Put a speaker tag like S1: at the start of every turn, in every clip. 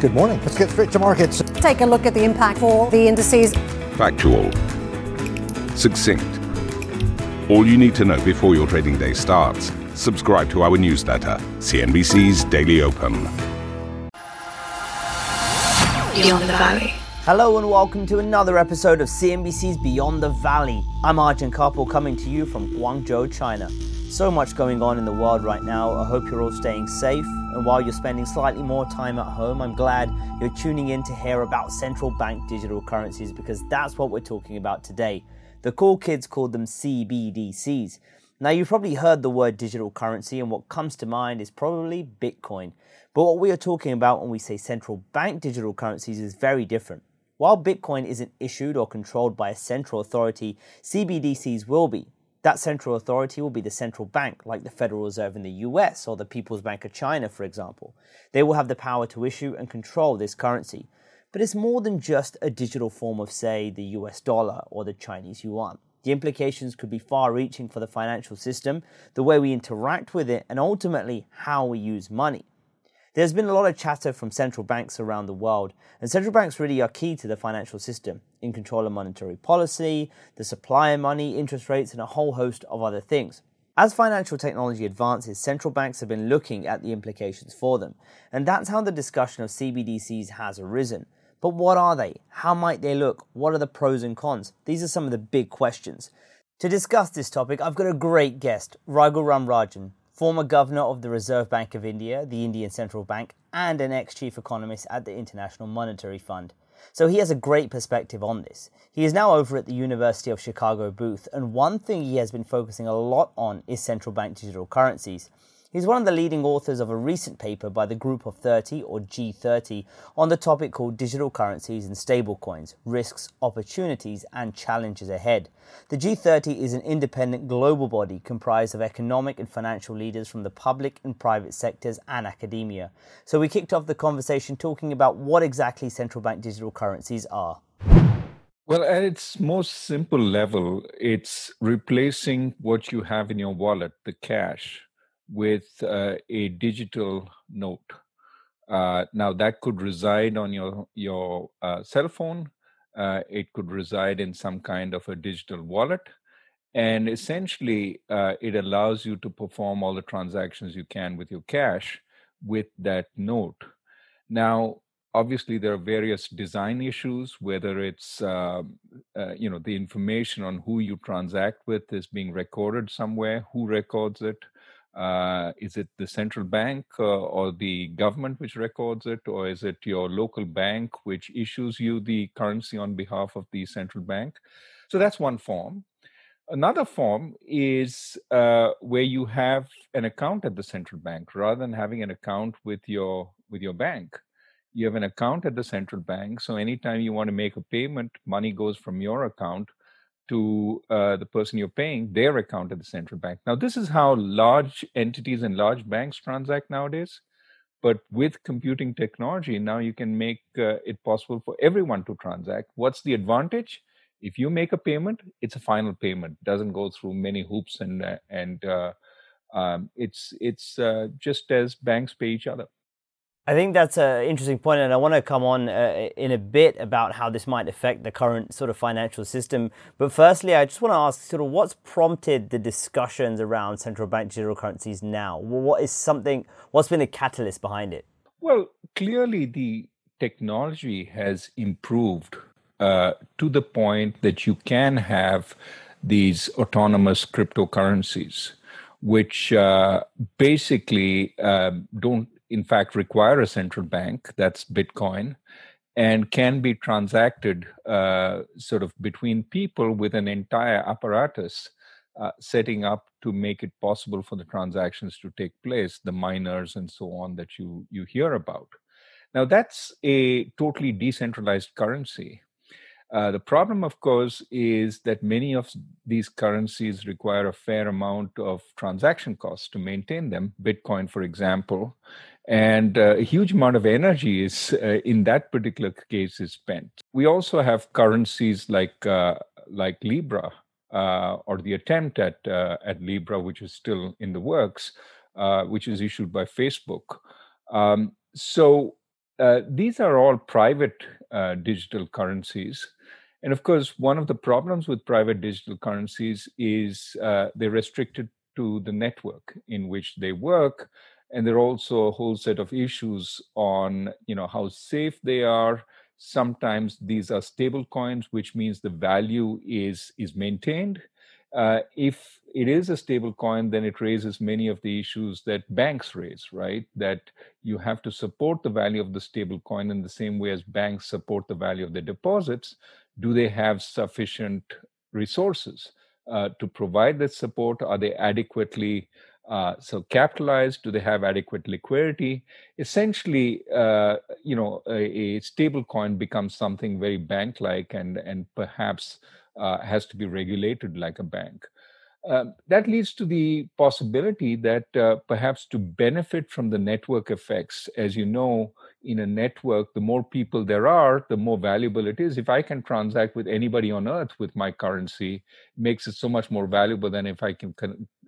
S1: Good morning. Let's get straight to markets.
S2: Take a look at the impact for the indices.
S3: Factual. Succinct. All you need to know before your trading day starts. Subscribe to our newsletter, CNBC's Daily Open.
S4: Beyond the Valley.
S5: Hello and welcome to another episode of CNBC's Beyond the Valley. I'm Arjun Kharpal coming to you from Guangzhou, China. So much going on in the world right now. I hope you're all staying safe. And while you're spending slightly more time at home, I'm glad you're tuning in to hear about central bank digital currencies because that's what we're talking about today. The cool kids called them CBDCs. Now, you've probably heard the word digital currency, and what comes to mind is probably Bitcoin. But what we are talking about when we say central bank digital currencies is very different. While Bitcoin isn't issued or controlled by a central authority, CBDCs will be. That central authority will be the central bank, like the Federal Reserve in the US or the People's Bank of China, for example. They will have the power to issue and control this currency. But it's more than just a digital form of, say, the US dollar or the Chinese yuan. The implications could be far reaching for the financial system, the way we interact with it, and ultimately how we use money. There's been a lot of chatter from central banks around the world, and central banks really are key to the financial system in control of monetary policy, the supply of money, interest rates, and a whole host of other things. As financial technology advances, central banks have been looking at the implications for them, and that's how the discussion of CBDCs has arisen. But what are they? How might they look? What are the pros and cons? These are some of the big questions. To discuss this topic, I've got a great guest, Raghuram Rajan, former governor of the Reserve Bank of India, the Indian Central Bank, and an ex chief economist at the International Monetary Fund. So he has a great perspective on this. He is now over at the University of Chicago booth, and one thing he has been focusing a lot on is central bank digital currencies. He's one of the leading authors of a recent paper by the Group of 30, or G30, on the topic called Digital Currencies and Stablecoins Risks, Opportunities, and Challenges Ahead. The G30 is an independent global body comprised of economic and financial leaders from the public and private sectors and academia. So we kicked off the conversation talking about what exactly central bank digital currencies are.
S6: Well, at its most simple level, it's replacing what you have in your wallet, the cash with uh, a digital note. Uh, now that could reside on your your uh, cell phone. Uh, it could reside in some kind of a digital wallet, and essentially, uh, it allows you to perform all the transactions you can with your cash with that note. Now, obviously, there are various design issues. Whether it's um, uh, you know the information on who you transact with is being recorded somewhere, who records it uh, is it the central bank uh, or the government which records it, or is it your local bank which issues you the currency on behalf of the central bank? So that's one form. Another form is uh, where you have an account at the central bank rather than having an account with your with your bank. You have an account at the central bank, so anytime you want to make a payment, money goes from your account to uh, the person you're paying their account at the central bank. Now, this is how large entities and large banks transact nowadays. But with computing technology, now you can make uh, it possible for everyone to transact. What's the advantage? If you make a payment, it's a final payment. It doesn't go through many hoops, and uh, and uh, um, it's it's uh, just as banks pay each other.
S5: I think that's an interesting point, and I want to come on uh, in a bit about how this might affect the current sort of financial system. But firstly, I just want to ask sort of what's prompted the discussions around central bank digital currencies now? What is something, what's been the catalyst behind it?
S6: Well, clearly the technology has improved uh, to the point that you can have these autonomous cryptocurrencies, which uh, basically uh, don't in fact require a central bank, that's Bitcoin, and can be transacted uh, sort of between people with an entire apparatus uh, setting up to make it possible for the transactions to take place, the miners and so on that you, you hear about. Now, that's a totally decentralized currency. Uh, the problem, of course, is that many of these currencies require a fair amount of transaction costs to maintain them. Bitcoin, for example, and uh, a huge amount of energy is uh, in that particular case is spent we also have currencies like uh, like libra or the attempt at at libra which is still in the works which is issued by facebook um, so uh, these are all private uh, digital currencies. And of course, one of the problems with private digital currencies is uh, they're restricted to the network in which they work. And there are also a whole set of issues on, you know, how safe they are. Sometimes these are stable coins, which means the value is is maintained. Uh, if it is a stable coin, then it raises many of the issues that banks raise, right? That you have to support the value of the stable coin in the same way as banks support the value of their deposits. Do they have sufficient resources uh, to provide that support? Are they adequately uh, so capitalized? Do they have adequate liquidity? Essentially, uh, you know, a, a stable coin becomes something very bank-like and and perhaps uh, has to be regulated like a bank. Um, that leads to the possibility that uh, perhaps to benefit from the network effects, as you know, in a network, the more people there are, the more valuable it is. If I can transact with anybody on earth with my currency, makes it so much more valuable than if I can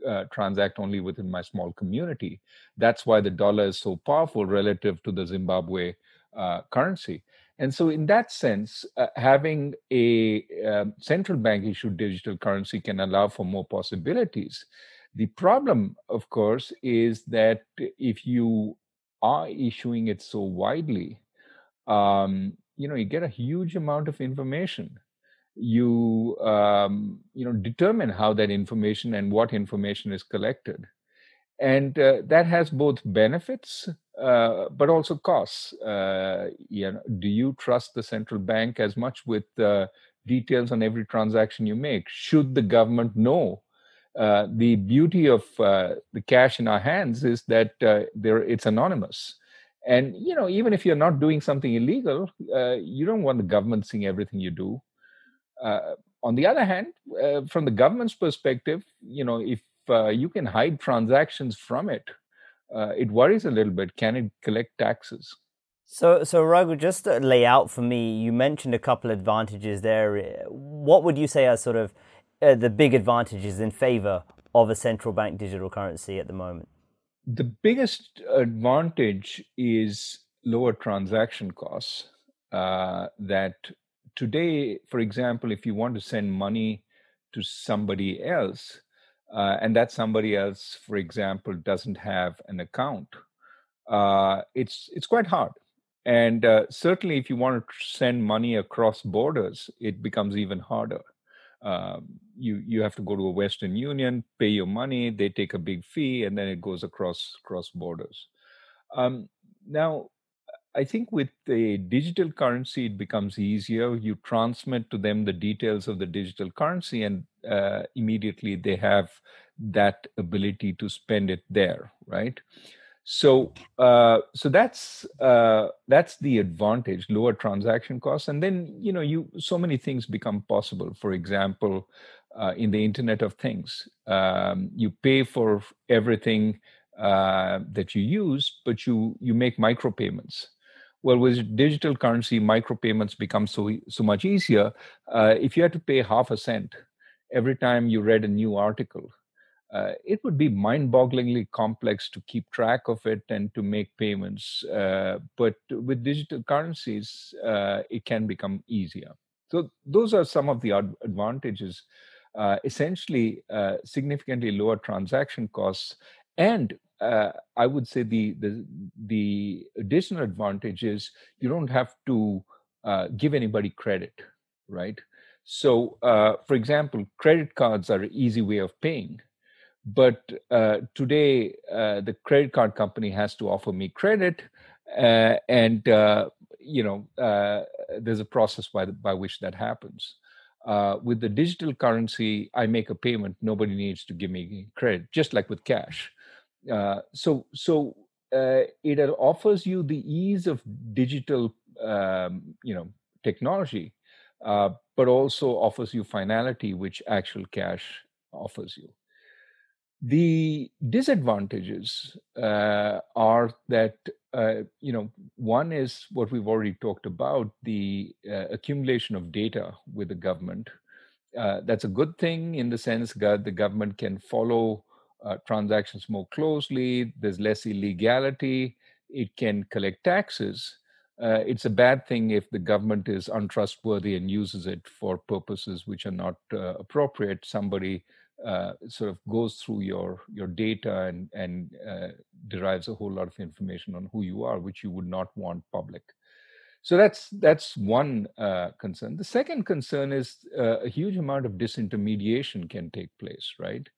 S6: uh, transact only within my small community. That's why the dollar is so powerful relative to the Zimbabwe uh, currency. And so, in that sense, uh, having a uh, central bank issued digital currency can allow for more possibilities. The problem, of course, is that if you are issuing it so widely, um, you know, you get a huge amount of information. You, um, you know, determine how that information and what information is collected, and uh, that has both benefits uh, but also costs. Uh, you know, do you trust the central bank as much with uh, details on every transaction you make? Should the government know? Uh, the beauty of uh, the cash in our hands is that there it's anonymous, and you know even if you're not doing something illegal, you don't want the government seeing everything you do. On the other hand, from the government's perspective, you know if you can hide transactions from it, uh, it worries a little bit. Can it collect taxes?
S5: So, so Raghu, just to lay out for me, you mentioned a couple advantages there. What would you say are sort of uh, the big advantages in favor of a central bank digital currency at the moment?
S6: The biggest advantage is lower transaction costs. Uh, that today, for example, if you want to send money to somebody else, uh, and that somebody else, for example, doesn't have an account, uh, it's it's quite hard. And uh, certainly, if you want to send money across borders, it becomes even harder. Um, you you have to go to a Western Union, pay your money, they take a big fee, and then it goes across cross borders. Um, now, I think with the digital currency, it becomes easier. You transmit to them the details of the digital currency, and uh, immediately they have that ability to spend it there, right? So, uh, so that's uh, that's the advantage: lower transaction costs, and then you know, you so many things become possible. For example, uh, in the Internet of Things, um, you pay for everything uh, that you use, but you you make micropayments well with digital currency micropayments become so so much easier. Uh, if you had to pay half a cent every time you read a new article uh, it would be mind-bogglingly complex to keep track of it and to make payments. Uh, but with digital currencies uh, it can become easier. So those are some of the advantages. Uh, essentially uh, significantly lower transaction costs and uh, I would say the the the additional advantage is you don't have to uh, give anybody credit, right? So, uh, for example, credit cards are an easy way of paying, but uh, today uh, the credit card company has to offer me credit, uh, and you know there's a process by the, by which that happens. with the digital currency, I make a payment. Nobody needs to give me credit, just like with cash uh, so so uh, it offers you the ease of digital um, you know technology uh, but also offers you finality which actual cash offers you. The disadvantages uh, are that uh, you know one is what we've already talked about the accumulation of data with the government. That's a good thing in the sense that the government can follow uh, transactions more closely, there's less illegality, it can collect taxes. uh, it's a bad thing if the government is untrustworthy and uses it for purposes which are not uh, appropriate. Somebody uh, sort of goes through your your data and and uh, derives a whole lot of information on who you are, which you would not want public. So that's that's one uh, concern. The second concern is uh, a huge amount of disintermediation can take place, right?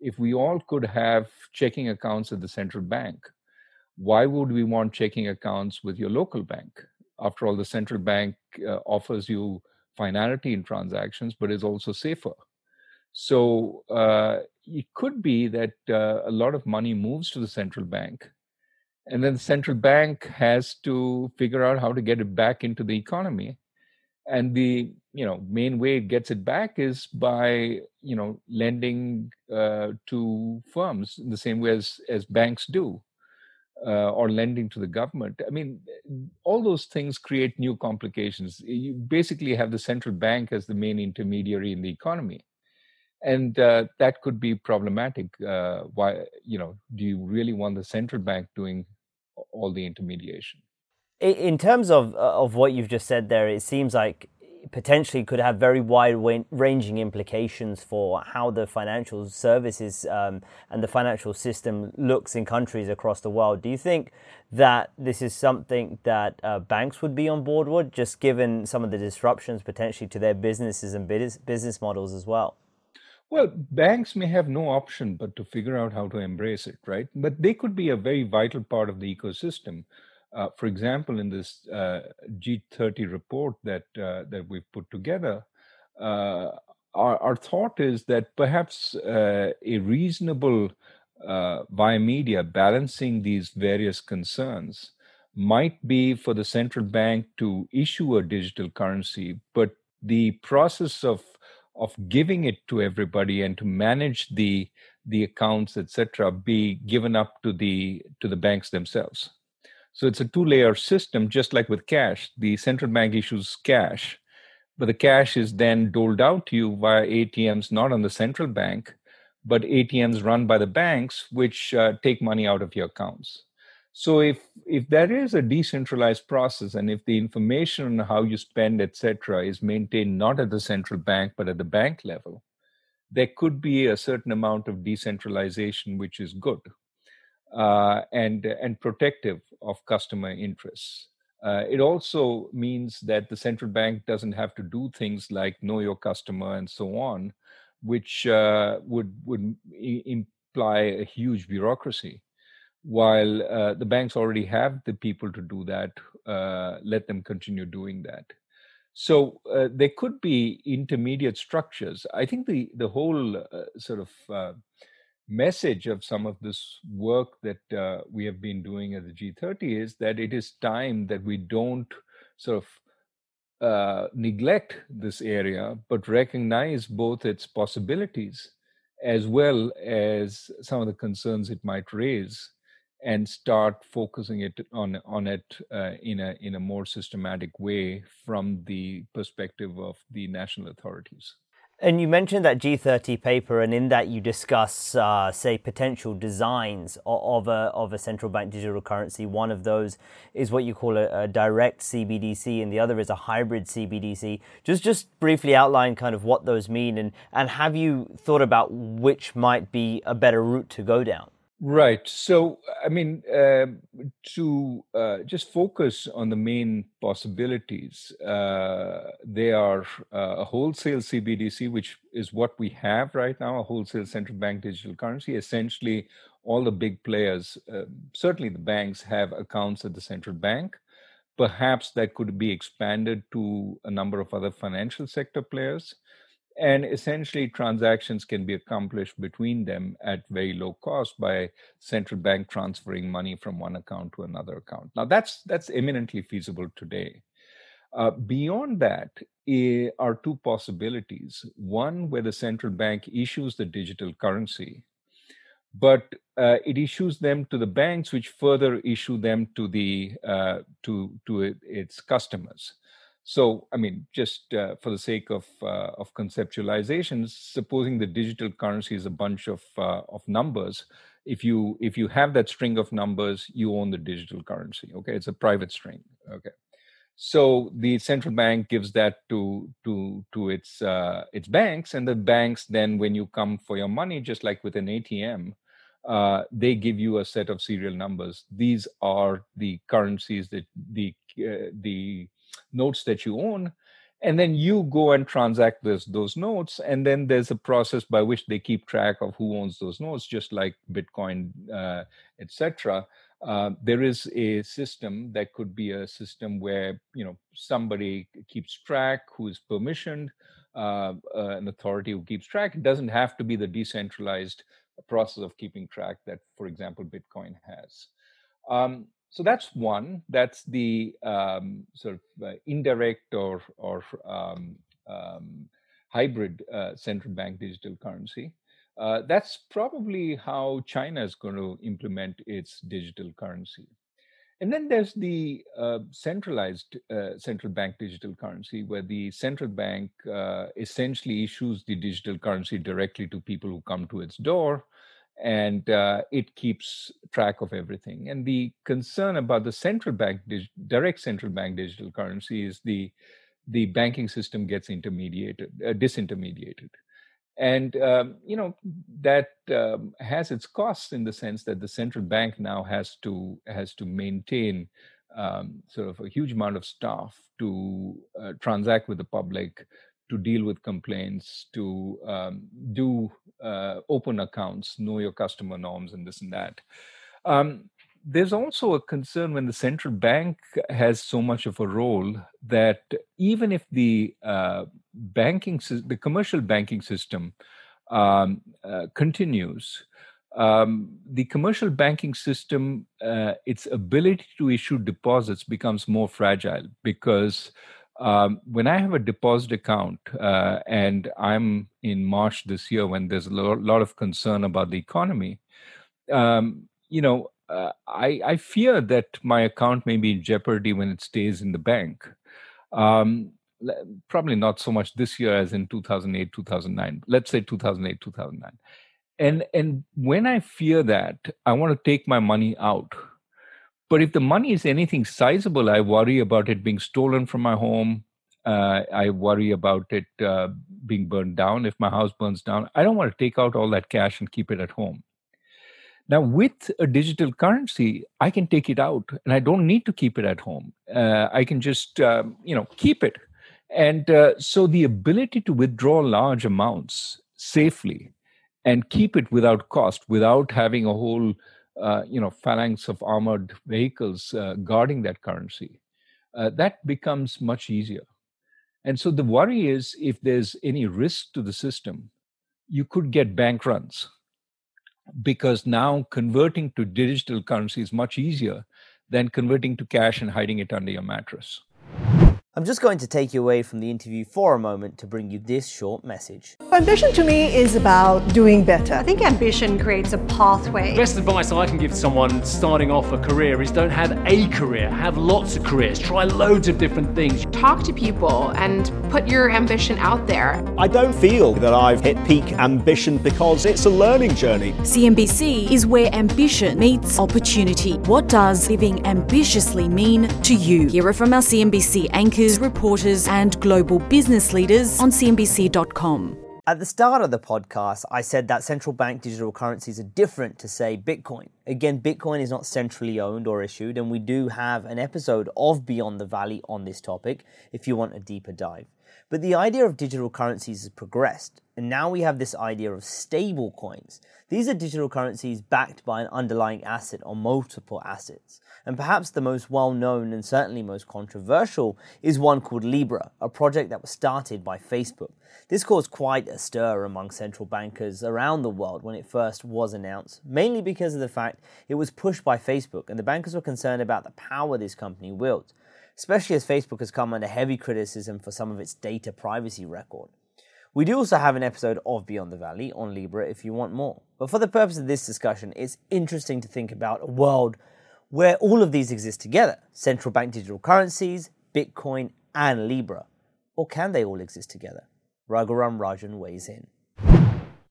S6: If we all could have checking accounts at the central bank, why would we want checking accounts with your local bank? After all, the central bank uh, offers you finality in transactions, but is also safer. So uh, it could be that uh, a lot of money moves to the central bank and then the central bank has to figure out how to get it back into the economy and the you know main way it gets it back is by you know lending uh, to firms in the same way as as banks do uh, or lending to the government i mean all those things create new complications you basically have the central bank as the main intermediary in the economy and uh, that could be problematic. Uh, why, you know, do you really want the central bank doing all the intermediation?
S5: In terms of uh, of what you've just said there, it seems like potentially could have very wide ranging implications for how the financial services um, and the financial system looks in countries across the world. Do you think that this is something that uh, banks would be on board with, just given some of the disruptions potentially to their businesses and business models as well?
S6: Well, banks may have no option but to figure out how to embrace it, right? But they could be a very vital part of the ecosystem. Uh, for example, in this uh, G30 report that uh, that we've put together, uh, our, our, thought is that perhaps uh, a reasonable uh, via media balancing these various concerns might be for the central bank to issue a digital currency, but the process of of giving it to everybody and to manage the the accounts etc be given up to the to the banks themselves so it's a two layer system just like with cash. The central bank issues cash but the cash is then doled out to you via atms not on the central bank but atms run by the banks which uh, take money out of your accounts. So if if there is a decentralized process and if the information on how you spend etc is maintained not at the central bank but at the bank level there could be a certain amount of decentralization which is good uh, and and protective of customer interests uh, it also means that the central bank doesn't have to do things like know your customer and so on which uh, would would imply a huge bureaucracy while uh, the banks already have the people to do that, uh, let them continue doing that. So uh, there could be intermediate structures. I think the the whole sort of message of some of this work that uh, we have been doing at the G30 is that it is time that we don't sort of neglect this area, but recognize both its possibilities as well as some of the concerns it might raise and start focusing it on on it uh, in a in a more systematic way from the perspective of the national authorities.
S5: And you mentioned that G30 paper, and in that you discuss, uh, say, potential designs of, a of a central bank digital currency. One of those is what you call a, a, direct CBDC, and the other is a hybrid CBDC. Just just briefly outline kind of what those mean, and and have you thought about which might be a better route to go down?
S6: Right. So, I mean, uh, to uh, just focus on the main possibilities, uh, they are uh, a wholesale CBDC, which is what we have right now, a wholesale central bank digital currency. Essentially, all the big players, uh, certainly the banks, have accounts at the central bank. Perhaps that could be expanded to a number of other financial sector players and essentially transactions can be accomplished between them at very low cost by central bank transferring money from one account to another account. Now that's that's eminently feasible today. Uh, beyond that eh, are two possibilities. One where the central bank issues the digital currency but uh, it issues them to the banks which further issue them to the uh, to to its customers so, I mean, just uh, for the sake of uh, of conceptualization, supposing the digital currency is a bunch of uh, of numbers, if you if you have that string of numbers, you own the digital currency. Okay, it's a private string. Okay, So the central bank gives that to to to its uh, its banks, and the banks then, when you come for your money, just like with an ATM, uh, they give you a set of serial numbers. These are the currencies that the uh, the notes that you own, and then you go and transact this, those notes, and then there's a process by which they keep track of who owns those notes, just like Bitcoin, uh, etc. Uh, there is a system that could be a system where you know somebody keeps track who is permissioned uh, uh, an authority who keeps track it doesn't have to be the decentralized process of keeping track that for example bitcoin has um, so that's one. That's the um, sort of uh, indirect or or um, um hybrid uh, central bank digital currency. Uh, that's probably how China is going to implement its digital currency. And then there's the uh, centralized uh, central bank digital currency, where the central bank uh, essentially issues the digital currency directly to people who come to its door, and uh, it keeps track of everything. And the concern about the central bank, dig- direct central bank digital currency, is the the banking system gets intermediated, uh, disintermediated and um, you know that um, has its costs in the sense that the central bank now has to has to maintain um, sort of a huge amount of staff to uh, transact with the public to deal with complaints to um, do uh, open accounts know your customer norms and this and that. Um, there's also a concern when the central bank has so much of a role that even if the uh, banking, the commercial banking system um, uh, continues, um, the commercial banking system, uh, its ability to issue deposits becomes more fragile because um, when I have a deposit account uh, and I'm in March this year when there's a lot of concern about the economy, um, you know, uh, I, I, fear that my account may be in jeopardy when it stays in the bank. Um, probably not so much this year as in 2008, 2009. Let's say 2008, 2009. And and when I fear that, I want to take my money out. But if the money is anything sizable, I worry about it being stolen from my home. Uh, I worry about it uh, being burned down. If my house burns down, I don't want to take out all that cash and keep it at home. Now, with a digital currency, I can take it out and I don't need to keep it at home. Uh, I can just, um, you know, keep it. And uh, so the ability to withdraw large amounts safely and keep it without cost, without having a whole, uh, you know, phalanx of armored vehicles uh, guarding that currency, uh, that becomes much easier. And so the worry is if there's any risk to the system, you could get bank runs because now converting to digital currency is much easier than converting to cash and hiding it under your mattress.
S5: I'm just going to take you away from the interview for a moment to bring you this short message.
S2: Ambition to me is about doing better. I think ambition creates a pathway.
S7: The best advice I can give someone starting off a career is don't have a career, have lots of careers, try loads of different things.
S8: Talk to people and put your ambition out there.
S9: I don't feel that I've hit peak ambition because it's a learning journey.
S10: CNBC is where ambition meets opportunity. What does living ambitiously mean to you? Hear it from our CNBC anchor reporters, and global business leaders on CNBC.com.
S5: At the start of the podcast, I said that central bank digital currencies are different to, say, Bitcoin. Again, Bitcoin is not centrally owned or issued, and we do have an episode of Beyond the Valley on this topic if you want a deeper dive. But the idea of digital currencies has progressed, and now we have this idea of stable coins. These are digital currencies backed by an underlying asset or multiple assets. And perhaps the most well known and certainly most controversial is one called Libra, a project that was started by Facebook. This caused quite a stir among central bankers around the world when it first was announced, mainly because of the fact it was pushed by Facebook and the bankers were concerned about the power this company wields, especially as Facebook has come under heavy criticism for some of its data privacy record. We do also have an episode of Beyond the Valley on Libra if you want more. But for the purpose of this discussion, it's interesting to think about a world where all of these exist together central bank digital currencies, Bitcoin, and Libra. Or can they all exist together? Raghuram Rajan weighs in.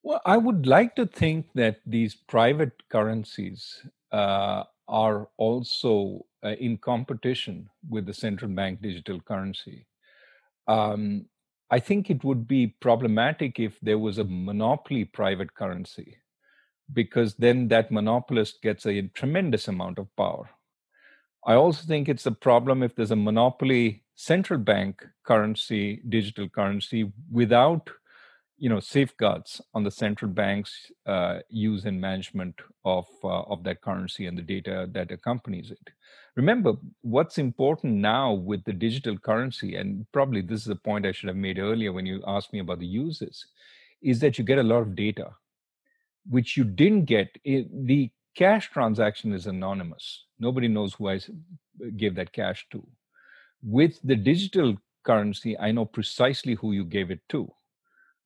S6: Well, I would like to think that these private currencies uh, are also uh, in competition with the central bank digital currency. Um, I think it would be problematic if there was a monopoly private currency, because then that monopolist gets a tremendous amount of power. I also think it's a problem if there's a monopoly central bank currency, digital currency, without you know safeguards on the central bank's uh, use and management of uh, of that currency and the data that accompanies it remember what's important now with the digital currency and probably this is a point i should have made earlier when you asked me about the uses is that you get a lot of data which you didn't get the cash transaction is anonymous nobody knows who i gave that cash to with the digital currency i know precisely who you gave it to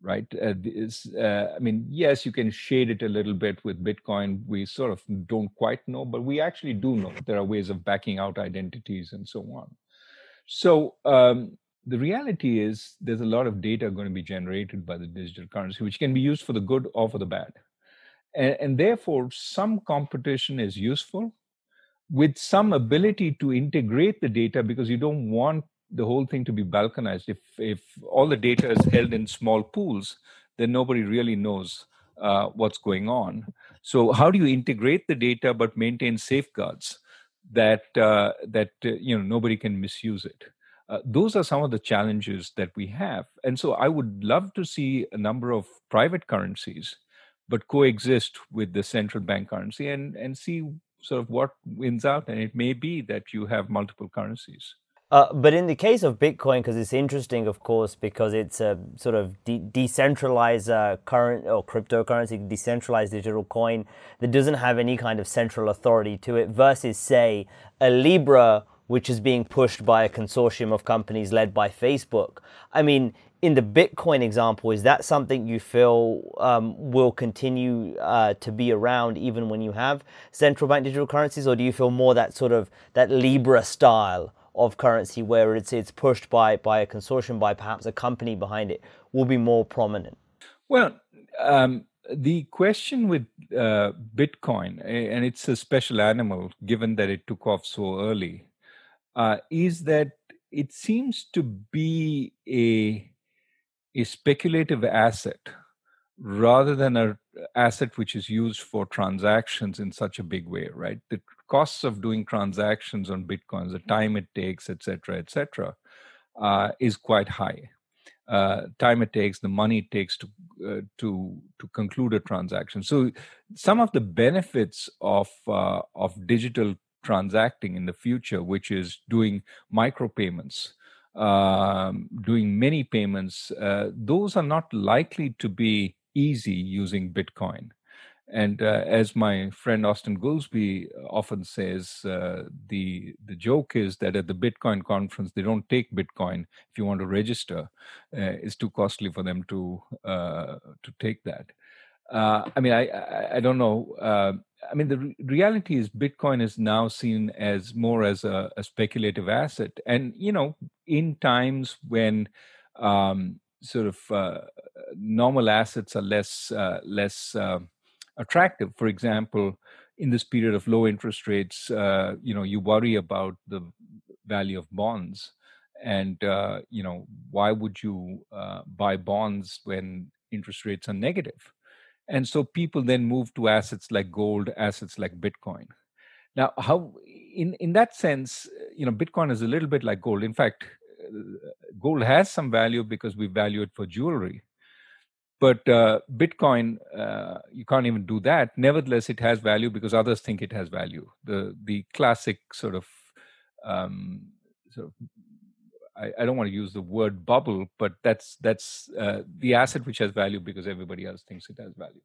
S6: right? Uh, uh, I mean, yes, you can shade it a little bit with Bitcoin. We sort of don't quite know, but we actually do know. There are ways of backing out identities and so on. So um, the reality is there's a lot of data going to be generated by the digital currency, which can be used for the good or for the bad. And, and therefore, some competition is useful with some ability to integrate the data because you don't want the whole thing to be balkanized. If if all the data is held in small pools, then nobody really knows uh, what's going on. So how do you integrate the data but maintain safeguards that uh, that uh, you know nobody can misuse it? Uh, those are some of the challenges that we have, and so I would love to see a number of private currencies, but coexist with the central bank currency and and see sort of what wins out. And it may be that you have multiple currencies.
S5: Uh, but in the case of Bitcoin, because it's interesting, of course, because it's a sort of de- decentralized uh, current or cryptocurrency, decentralized digital coin that doesn't have any kind of central authority to it, versus, say, a Libra, which is being pushed by a consortium of companies led by Facebook. I mean, in the Bitcoin example, is that something you feel um, will continue uh, to be around even when you have central bank digital currencies, or do you feel more that sort of that Libra style? of currency where it's it's pushed by by a consortium by perhaps a company behind it will be more prominent
S6: well um, the question with uh, bitcoin and it's a special animal given that it took off so early uh, is that it seems to be a a speculative asset rather than an asset which is used for transactions in such a big way right? The costs of doing transactions on bitcoins the time it takes etc cetera et cetera uh, is quite high. Uh, time it takes the money it takes to uh, to to conclude a transaction. So some of the benefits of uh, of digital transacting in the future which is doing micropayments um, doing many payments uh, those are not likely to be easy using Bitcoin. And uh, as my friend Austin Goolsbee often says, uh, the the joke is that at the Bitcoin conference they don't take Bitcoin if you want to register. Uh, it's too costly for them to uh, to take that. Uh, I mean, I, I, I don't know. Uh, I mean, the re- reality is Bitcoin is now seen as more as a, a speculative asset, and you know, in times when um, sort of uh, normal assets are less uh, less uh, attractive. For example, in this period of low interest rates, uh, you know, you worry about the value of bonds, and uh, you know, why would you buy bonds when interest rates are negative? And so people then move to assets like gold, assets like Bitcoin. Now, how in in that sense, you know, Bitcoin is a little bit like gold. In fact, gold has some value because we value it for jewelry but uh, bitcoin uh, you can't even do that nevertheless it has value because others think it has value the the classic sort of um, sort of I, I, don't want to use the word bubble but that's that's uh, the asset which has value because everybody else thinks it has value.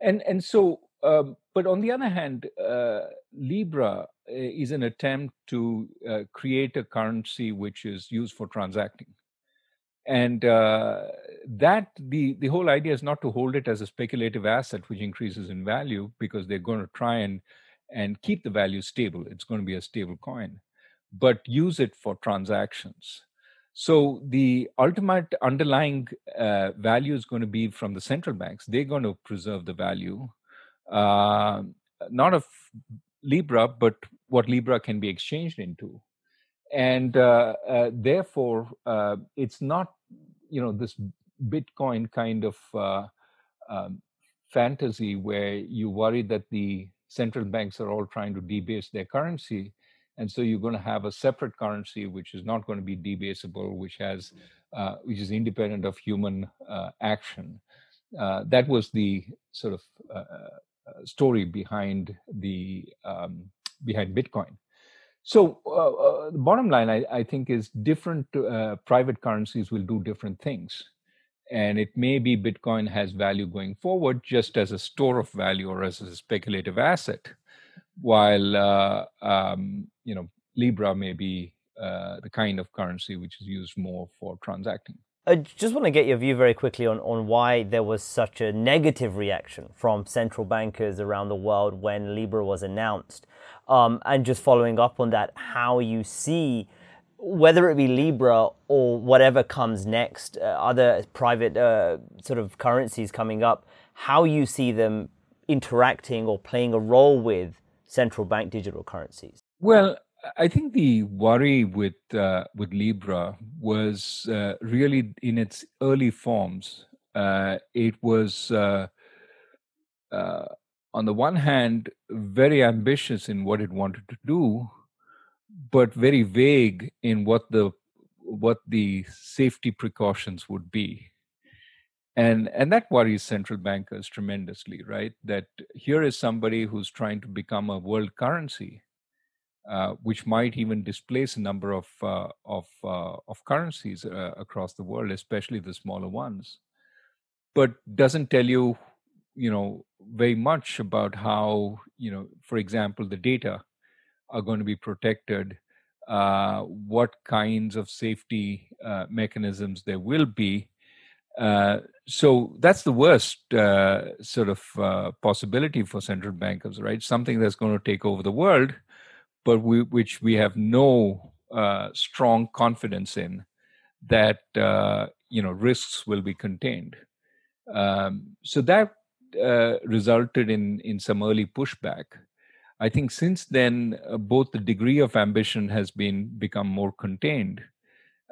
S6: And and so um, but on the other hand uh, libra uh, is an attempt to uh, create a currency which is used for transacting. And uh, that the the whole idea is not to hold it as a speculative asset which increases in value because they're going to try and and keep the value stable. It's going to be a stable coin but use it for transactions so the ultimate underlying uh, value is going to be from the central banks they're going to preserve the value uh, not of Libra, but what Libra can be exchanged into. And uh, uh, therefore, uh, it's not, you know, this Bitcoin kind of uh, um, fantasy where you worry that the central banks are all trying to debase their currency. And so you're going to have a separate currency which is not going to be debasable, which has, uh, which is independent of human uh, action. that was the sort of story behind the um, behind Bitcoin. So uh, uh, the bottom line, I, I, think, is different uh, private currencies will do different things, and it may be Bitcoin has value going forward, just as a store of value or as a speculative asset, while uh, um, you know Libra may be uh, the kind of currency which is used more for transacting.
S5: I just want to get your view very quickly on, on why there was such a negative reaction from central bankers around the world when Libra was announced. Um, and just following up on that, how you see whether it be Libra or whatever comes next, uh, other private uh, sort of currencies coming up, how you see them interacting or playing a role with central bank digital currencies?
S6: Well, I think the worry with uh, with Libra was uh, really in its early forms. Uh, it was, uh, uh, on the one hand, very ambitious in what it wanted to do, but very vague in what the what the safety precautions would be. And and that worries central bankers tremendously, right? That here is somebody who's trying to become a world currency uh, which might even displace a number of uh, of uh, of currencies uh, across the world, especially the smaller ones, but doesn't tell you, you know, very much about how, you know, for example, the data are going to be protected, uh, what kinds of safety mechanisms there will be. So that's the worst sort of possibility for central bankers, right? Something that's going to take over the world but we, which we have no uh, strong confidence in that uh, you know risks will be contained. Um, so that uh, resulted in in some early pushback. I think since then, uh, both the degree of ambition has been become more contained,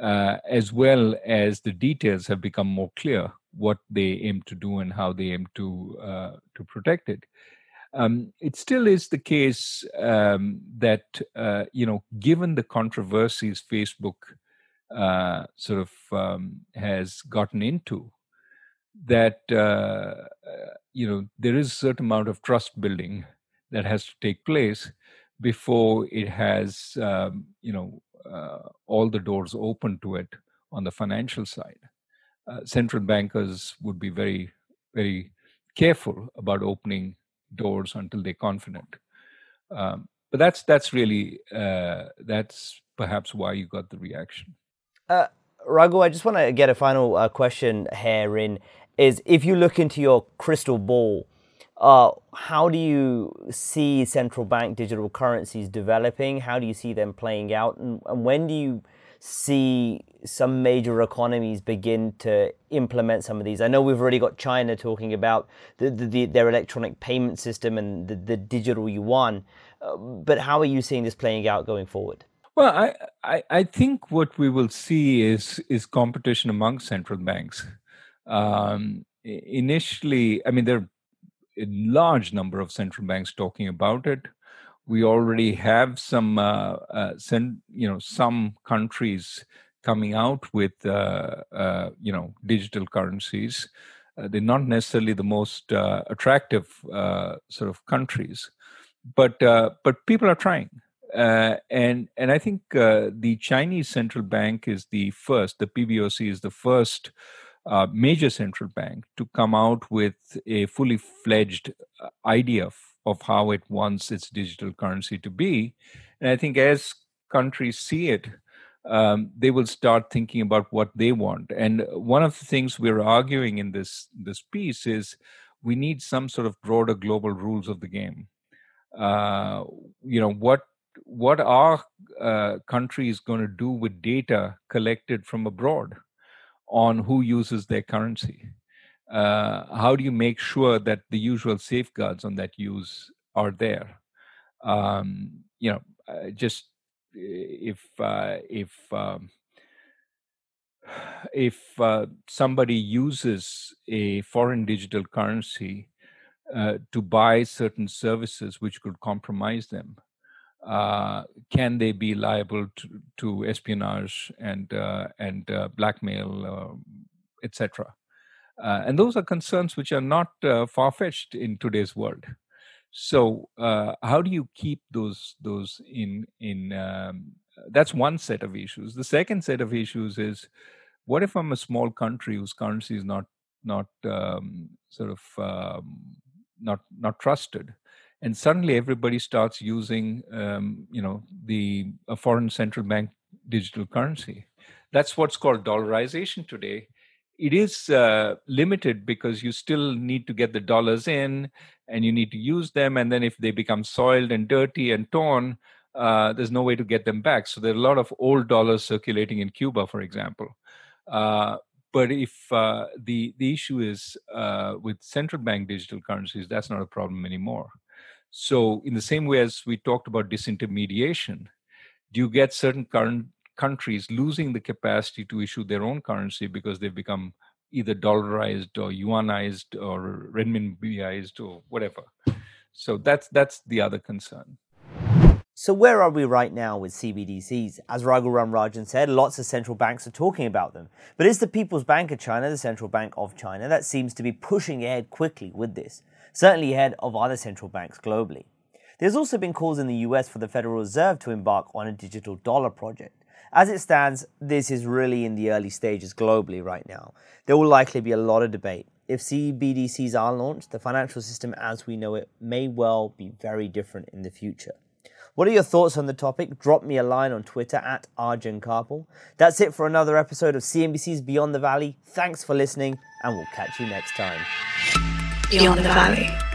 S6: uh, as well as the details have become more clear what they aim to do and how they aim to uh, to protect it. Um, it still is the case um, that uh, you know, given the controversies Facebook uh, sort of um, has gotten into, that uh, uh you know there is a certain amount of trust building that has to take place before it has um, you know all the doors open to it on the financial side. Uh, central bankers would be very very careful about opening doors until they're confident. Um, but that's that's really uh, that's perhaps why you got the reaction.
S5: Uh, Raghu, I just want to get a final uh, question here. In is if you look into your crystal ball, uh, how do you see central bank digital currencies developing? How do you see them playing out, and, and when do you see some major economies begin to implement some of these? I know we've already got China talking about the, the, their electronic payment system and the, the digital yuan, uh, but how are you seeing this playing out going forward?
S6: Well, I, I, I think what we will see is is competition among central banks. Um, initially, I mean, there are a large number of central banks talking about it we already have some, uh, uh, you know, some countries coming out with, uh, uh you know, digital currencies. Uh, they're not necessarily the most uh, attractive sort of countries, but but people are trying. and and I think the Chinese central bank is the first. The PBOC is the first major central bank to come out with a fully fledged idea of how it wants its digital currency to be. And I think as countries see it, um, they will start thinking about what they want. And one of the things we're arguing in this this piece is we need some sort of broader global rules of the game. Uh, you know what what are uh, countries going to do with data collected from abroad on who uses their currency? uh, how do you make sure that the usual safeguards on that use are there? Um, you know, uh, just if uh, if um, if uh, somebody uses a foreign digital currency uh, to buy certain services which could compromise them, uh, can they be liable to, to espionage and uh, and uh, blackmail, um, etc. Uh, and those are concerns which are not far fetched in today's world. So, how do you keep those those in in um, that's one set of issues. The second set of issues is what if I'm a small country whose currency is not not um, sort of um, not not trusted, and suddenly everybody starts using um, you know the a foreign central bank digital currency. That's what's called dollarization today. It is uh, limited because you still need to get the dollars in, and you need to use them, and then if they become soiled and dirty and torn, uh, there's no way to get them back. So there are a lot of old dollars circulating in Cuba, for example. Uh, but if uh, the the issue is uh, with central bank digital currencies, that's not a problem anymore. So in the same way as we talked about disintermediation, do you get certain current countries losing the capacity to issue their own currency because they've become either dollarized or yuanized or renminbiized or whatever? So that's that's the other concern.
S5: So where are we right now with CBDCs? As Raghuram Rajan said, lots of central banks are talking about them. But it's the People's Bank of China, the central bank of China, that seems to be pushing ahead quickly with this, certainly ahead of other central banks globally. There's also been calls in the US for the Federal Reserve to embark on a digital dollar project. As it stands, this is really in the early stages globally right now. There will likely be a lot of debate. If CBDCs are launched, the financial system as we know it may well be very different in the future. What are your thoughts on the topic? Drop me a line on Twitter at Arjun Kharpal. That's it for another episode of CNBC's Beyond the Valley. Thanks for listening, and we'll catch you next time.
S4: Beyond the Valley.